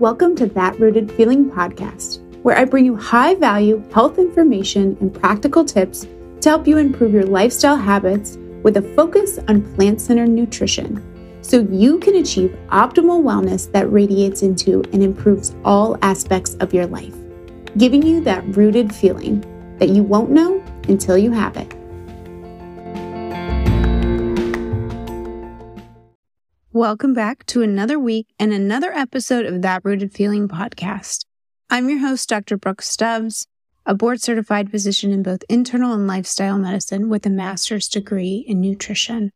Welcome to That Rooted Feeling podcast, where I bring you high value health information and practical tips to help you improve your lifestyle habits with a focus on plant centered nutrition so you can achieve optimal wellness that radiates into and improves all aspects of your life, giving you that rooted feeling that you won't know until you have it. Welcome back to another week and another episode of That Rooted Feeling podcast. I'm your host, Dr. Brooke Stubbs, a board certified physician in both internal and lifestyle medicine with a master's degree in nutrition.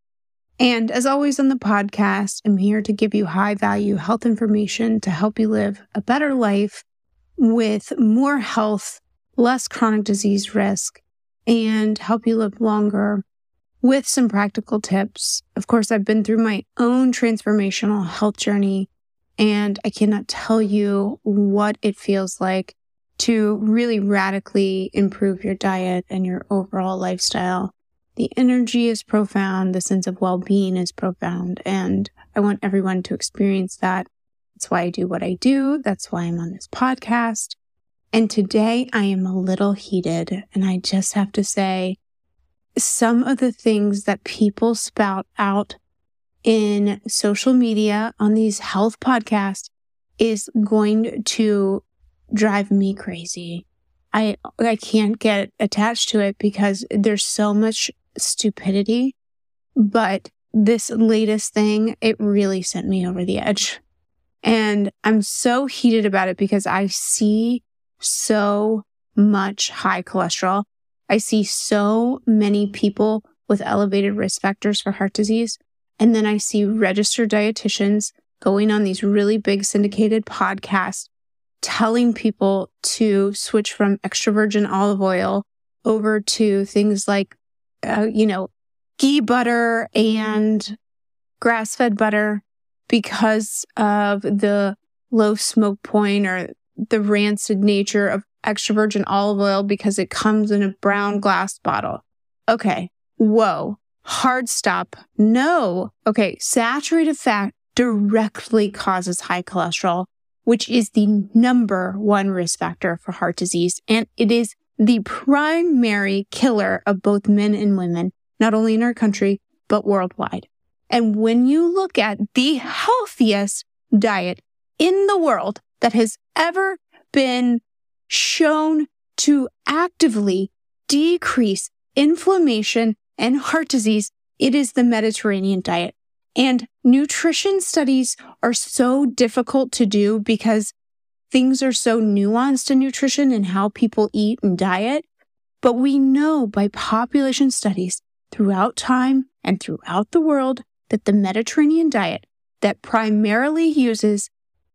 And as always on the podcast, I'm here to give you high value health information to help you live a better life with more health, less chronic disease risk, and help you live longer with some practical tips. Of course, I've been through my own transformational health journey, and I cannot tell you what it feels like to really radically improve your diet and your overall lifestyle. The energy is profound. The sense of well being is profound. And I want everyone to experience that. That's why I do what I do. That's why I'm on this podcast. And today I am a little heated. And I just have to say, some of the things that people spout out in social media on these health podcasts is going to drive me crazy. I I can't get attached to it because there's so much stupidity, but this latest thing, it really sent me over the edge. And I'm so heated about it because I see so much high cholesterol. I see so many people with elevated risk factors for heart disease. And then I see registered dietitians going on these really big syndicated podcasts telling people to switch from extra virgin olive oil over to things like, uh, you know, ghee butter and grass fed butter because of the low smoke point or the rancid nature of extra virgin olive oil because it comes in a brown glass bottle. Okay. Whoa. Hard stop. No. Okay. Saturated fat directly causes high cholesterol, which is the number one risk factor for heart disease. And it is the primary killer of both men and women, not only in our country, but worldwide. And when you look at the healthiest diet in the world that has ever been shown to actively decrease inflammation and heart disease, it is the Mediterranean diet. And nutrition studies are so difficult to do because things are so nuanced in nutrition and how people eat and diet. But we know by population studies throughout time and throughout the world that the Mediterranean diet that primarily uses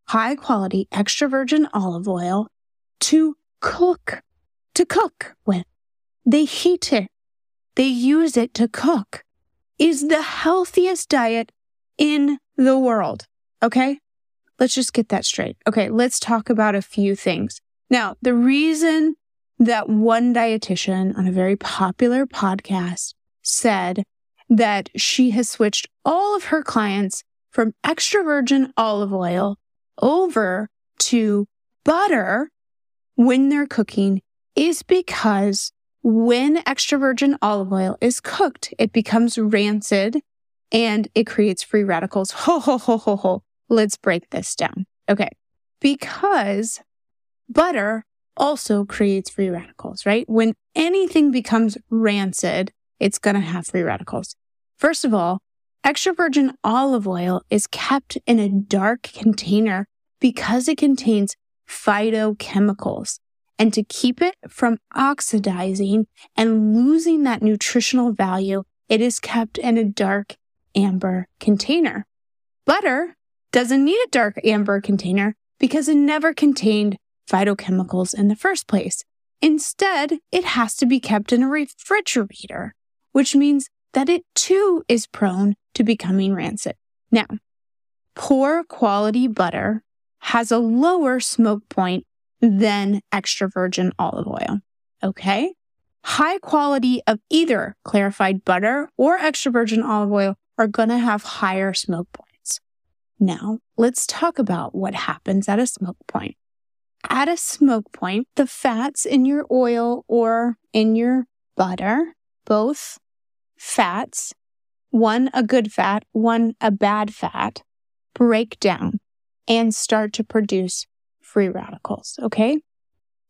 high quality extra virgin olive oil to cook, to cook with. They heat it. They use it to cook is the healthiest diet in the world. Okay. Let's just get that straight. Okay. Let's talk about a few things. Now, the reason that one dietitian on a very popular podcast said that she has switched all of her clients from extra virgin olive oil over to butter when they're cooking is because when extra virgin olive oil is cooked, it becomes rancid and it creates free radicals. Ho, ho, ho, ho, ho. Let's break this down. Okay. Because butter also creates free radicals, right? When anything becomes rancid, it's going to have free radicals. First of all, extra virgin olive oil is kept in a dark container because it contains phytochemicals. And to keep it from oxidizing and losing that nutritional value, it is kept in a dark amber container. Butter doesn't need a dark amber container because it never contained phytochemicals in the first place. Instead, it has to be kept in a refrigerator, which means that it too is prone to becoming rancid. Now, poor quality butter has a lower smoke point than extra virgin olive oil. Okay. High quality of either clarified butter or extra virgin olive oil are going to have higher smoke points. Now, let's talk about what happens at a smoke point. At a smoke point, the fats in your oil or in your butter, both fats, one a good fat, one a bad fat, break down and start to produce free radicals. Okay.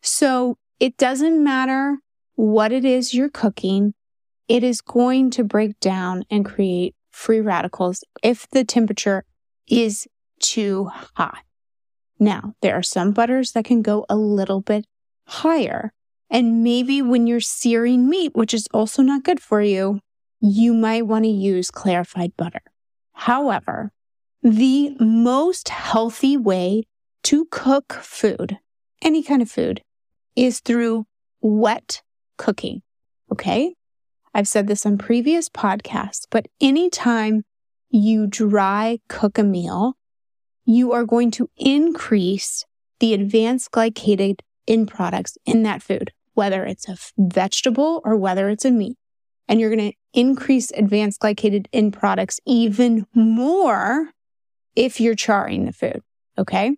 So it doesn't matter what it is you're cooking. It is going to break down and create free radicals if the temperature is too hot. Now, there are some butters that can go a little bit higher. And maybe when you're searing meat, which is also not good for you, you might want to use clarified butter. However, the most healthy way to cook food, any kind of food, is through wet cooking. Okay. I've said this on previous podcasts, but anytime you dry cook a meal, you are going to increase the advanced glycated end products in that food, whether it's a vegetable or whether it's a meat. And you're going to increase advanced glycated end products even more if you're charring the food. Okay.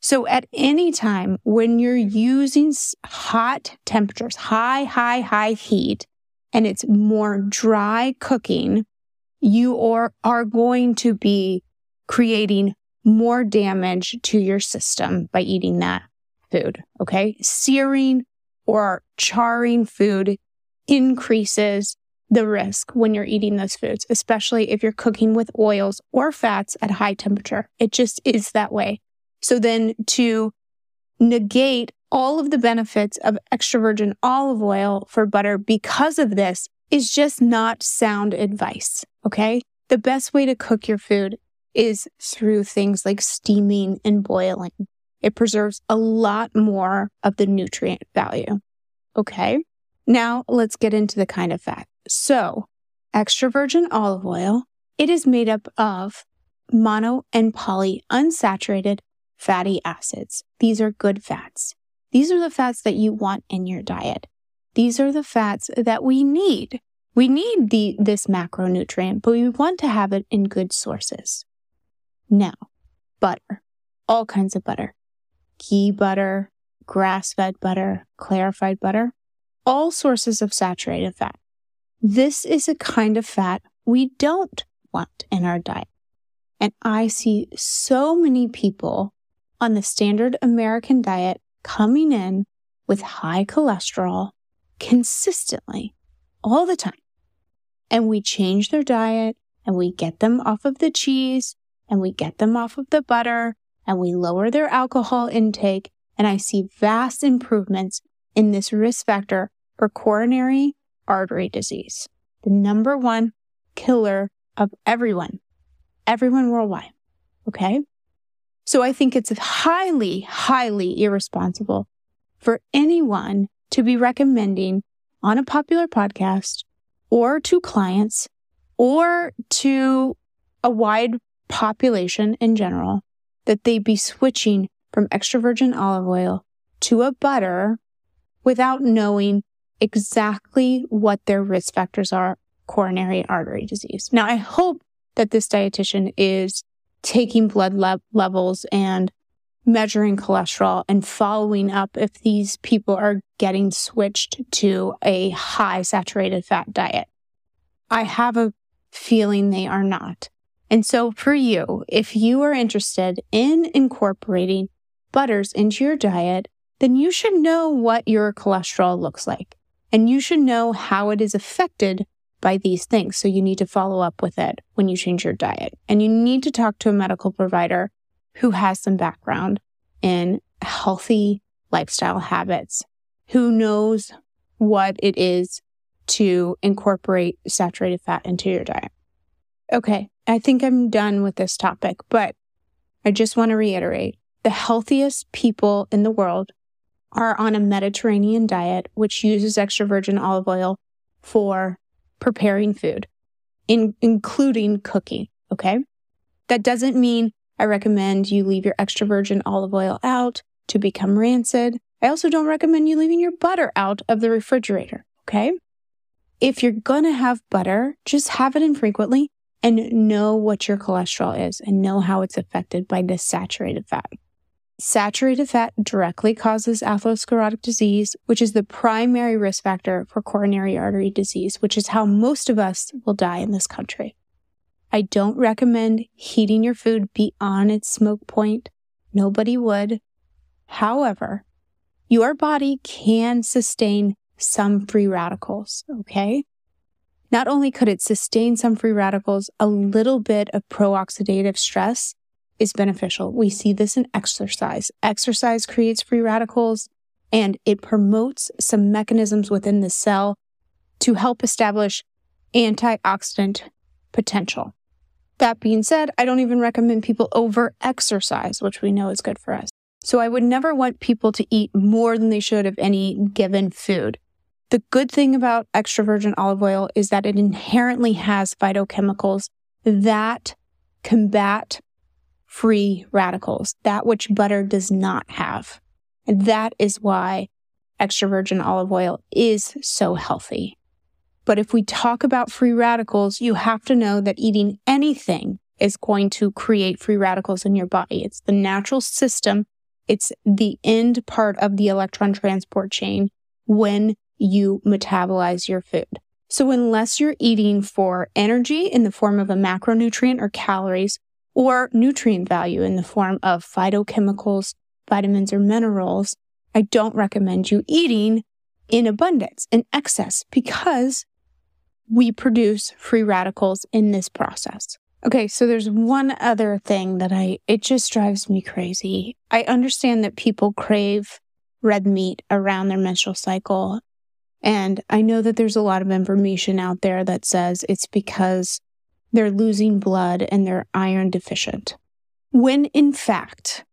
So at any time when you're using hot temperatures, high, high, high heat, and it's more dry cooking, you are, are going to be creating more damage to your system by eating that food. Okay. Searing or charring food increases the risk when you're eating those foods, especially if you're cooking with oils or fats at high temperature. It just is that way. So then to negate all of the benefits of extra virgin olive oil for butter because of this is just not sound advice. Okay. The best way to cook your food is through things like steaming and boiling. It preserves a lot more of the nutrient value. Okay. Now let's get into the kind of fat. So extra virgin olive oil, it is made up of mono and poly unsaturated fatty acids. These are good fats. These are the fats that you want in your diet. These are the fats that we need. We need the, this macronutrient, but we want to have it in good sources. Now, butter, all kinds of butter, ghee butter, grass fed butter, clarified butter, all sources of saturated fat. This is a kind of fat we don't want in our diet. And I see so many people on the standard American diet coming in with high cholesterol consistently all the time. And we change their diet and we get them off of the cheese and we get them off of the butter and we lower their alcohol intake. And I see vast improvements in this risk factor for coronary artery disease, the number one killer of everyone, everyone worldwide. Okay. So I think it's highly, highly irresponsible for anyone to be recommending on a popular podcast or to clients or to a wide population in general that they be switching from extra virgin olive oil to a butter without knowing exactly what their risk factors are coronary artery disease. Now, I hope that this dietitian is taking blood le- levels and measuring cholesterol and following up if these people are getting switched to a high saturated fat diet. I have a feeling they are not. And so for you, if you are interested in incorporating butters into your diet, then you should know what your cholesterol looks like and you should know how it is affected by these things. So you need to follow up with it when you change your diet. And you need to talk to a medical provider who has some background in healthy lifestyle habits, who knows what it is to incorporate saturated fat into your diet. Okay, I think I'm done with this topic, but I just want to reiterate the healthiest people in the world are on a Mediterranean diet, which uses extra virgin olive oil for preparing food, in, including cooking. Okay. That doesn't mean I recommend you leave your extra virgin olive oil out to become rancid. I also don't recommend you leaving your butter out of the refrigerator. Okay. If you're going to have butter, just have it infrequently. and know what your cholesterol is and know how it's affected by this saturated fat. Saturated fat directly causes atherosclerotic disease, which is the primary risk factor for coronary artery disease, which is how most of us will die in this country. I don't recommend heating your food beyond its smoke point. Nobody would. However, your body can sustain some free radicals, okay? Not only could it sustain some free radicals, a little bit of pro-oxidative stress is beneficial. We see this in exercise. Exercise creates free radicals and it promotes some mechanisms within the cell to help establish antioxidant potential. That being said, I don't even recommend people over exercise, which we know is good for us. So I would never want people to eat more than they should of any given food. The good thing about extra virgin olive oil is that it inherently has phytochemicals that combat free radicals, that which butter does not have. And that is why extra virgin olive oil is so healthy. But if we talk about free radicals, you have to know that eating anything is going to create free radicals in your body. It's the natural system. It's the end part of the electron transport chain when you metabolize your food. So unless you're eating for energy in the form of a macronutrient or calories, or nutrient value in the form of phytochemicals, vitamins, or minerals, I don't recommend you eating in abundance, in excess, because we produce free radicals in this process. Okay, so there's one other thing that I, it just drives me crazy. I understand that people crave red meat around their menstrual cycle. And I know that there's a lot of information out there that says it's because they're losing blood and they're iron deficient. When in fact,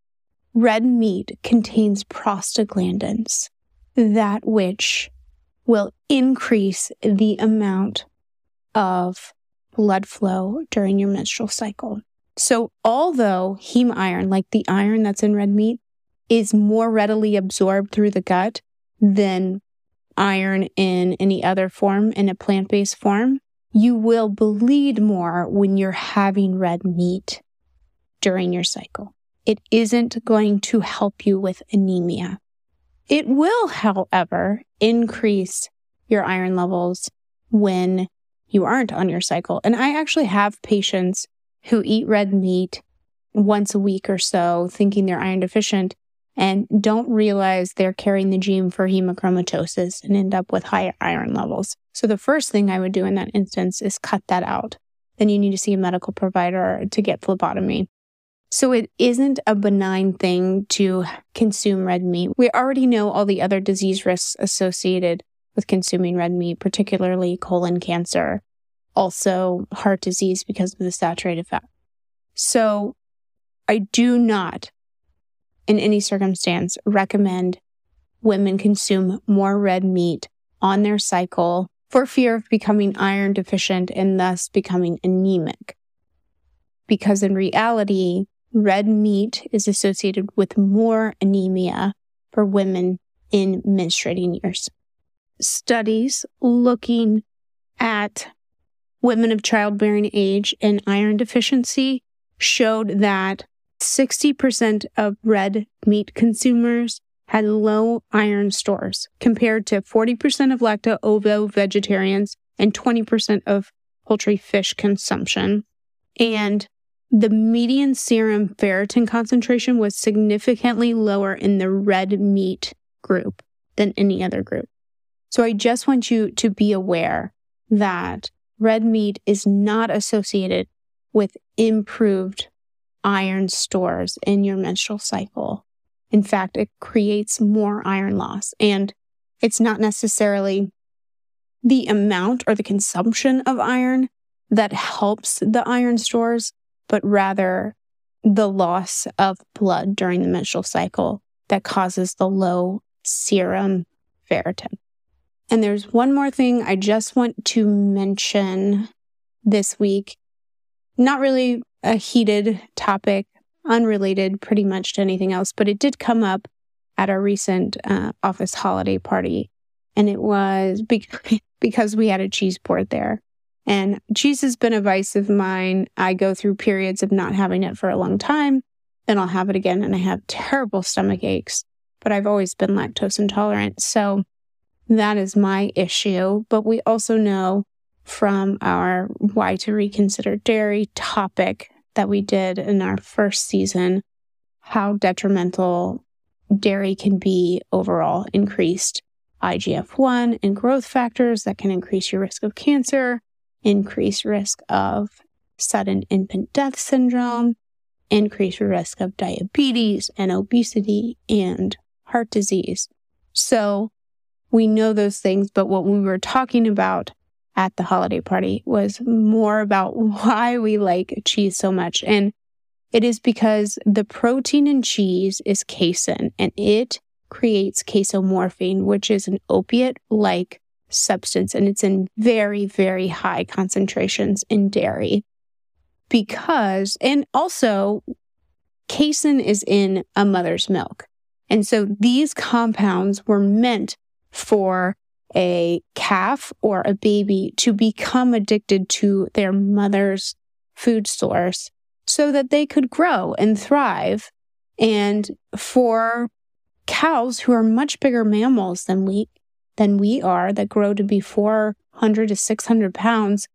red meat contains prostaglandins, that which will increase the amount of blood flow during your menstrual cycle. So, although heme iron, like the iron that's in red meat, is more readily absorbed through the gut than iron in any other form, in a plant based form, you will bleed more when you're having red meat during your cycle. It isn't going to help you with anemia. It will, however, increase your iron levels when you aren't on your cycle. And I actually have patients who eat red meat once a week or so, thinking they're iron deficient and don't realize they're carrying the gene for hemochromatosis and end up with high iron levels. So the first thing I would do in that instance is cut that out. Then you need to see a medical provider to get phlebotomy. So it isn't a benign thing to consume red meat. We already know all the other disease risks associated with consuming red meat, particularly colon cancer, also heart disease because of the saturated fat. So I do not in any circumstance recommend women consume more red meat on their cycle for fear of becoming iron deficient and thus becoming anemic. Because in reality, red meat is associated with more anemia for women in menstruating years. Studies looking at women of childbearing age and iron deficiency showed that 60% of red meat consumers had low iron stores compared to 40% of lacto ovo vegetarians and 20% of poultry fish consumption. And the median serum ferritin concentration was significantly lower in the red meat group than any other group. So I just want you to be aware that red meat is not associated with improved iron stores in your menstrual cycle. In fact, it creates more iron loss. And it's not necessarily the amount or the consumption of iron that helps the iron stores, but rather the loss of blood during the menstrual cycle that causes the low serum ferritin. And there's one more thing I just want to mention this week. Not really a heated topic, unrelated pretty much to anything else, but it did come up at our recent uh, office holiday party. And it was be- because we had a cheese board there. And cheese has been a vice of mine. I go through periods of not having it for a long time, then I'll have it again, and I have terrible stomach aches. But I've always been lactose intolerant. So that is my issue. But we also know from our why to reconsider dairy topic that we did in our first season how detrimental dairy can be overall increased IGF 1 and growth factors that can increase your risk of cancer, increase risk of sudden infant death syndrome, increase your risk of diabetes and obesity and heart disease. So we know those things, but what we were talking about at the holiday party was more about why we like cheese so much. And it is because the protein in cheese is casein and it creates casomorphin, which is an opiate like substance, and it's in very, very high concentrations in dairy. Because, and also, casein is in a mother's milk. And so these compounds were meant for a calf or a baby to become addicted to their mother's food source so that they could grow and thrive. And for cows who are much bigger mammals than we than we are that grow to be 400 to 600 pounds,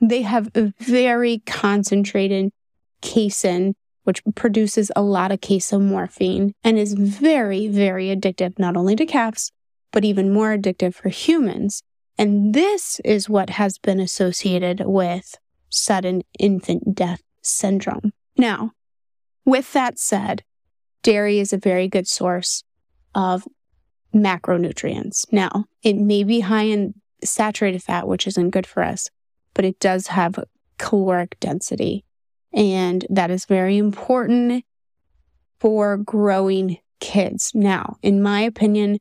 they have a very concentrated casein, which produces a lot of casomorphin and is very, very addictive, not only to calves, but even more addictive for humans. And this is what has been associated with sudden infant death syndrome. Now, with that said, dairy is a very good source of macronutrients. Now, it may be high in saturated fat, which isn't good for us, but it does have caloric density. And that is very important for growing kids. Now, in my opinion,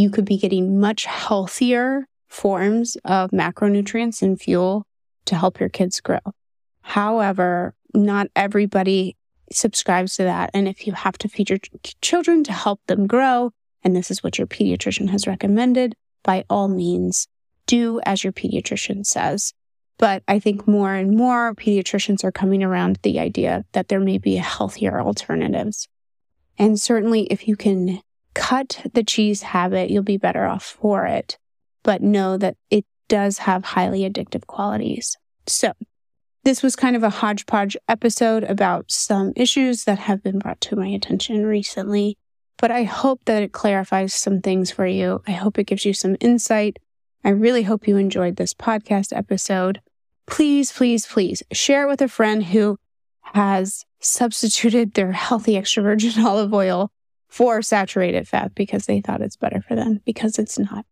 you could be getting much healthier forms of macronutrients and fuel to help your kids grow. However, not everybody subscribes to that. And if you have to feed your children to help them grow, and this is what your pediatrician has recommended, by all means, do as your pediatrician says. But I think more and more pediatricians are coming around the idea that there may be healthier alternatives. And certainly, if you can cut the cheese habit, you'll be better off for it. But know that it does have highly addictive qualities. So, this was kind of a hodgepodge episode about some issues that have been brought to my attention recently but I hope that it clarifies some things for you. I hope it gives you some insight. I really hope you enjoyed this podcast episode. Please, please, please share it with a friend who has substituted their healthy extra virgin olive oil for saturated fat because they thought it's better for them, because it's not.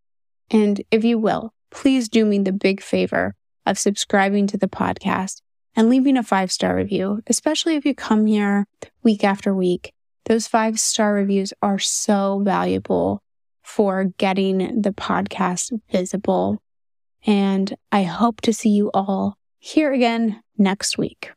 And if you will, please do me the big favor of subscribing to the podcast and leaving a five star review, especially if you come here week after week those five star reviews are so valuable for getting the podcast visible. And I hope to see you all here again next week.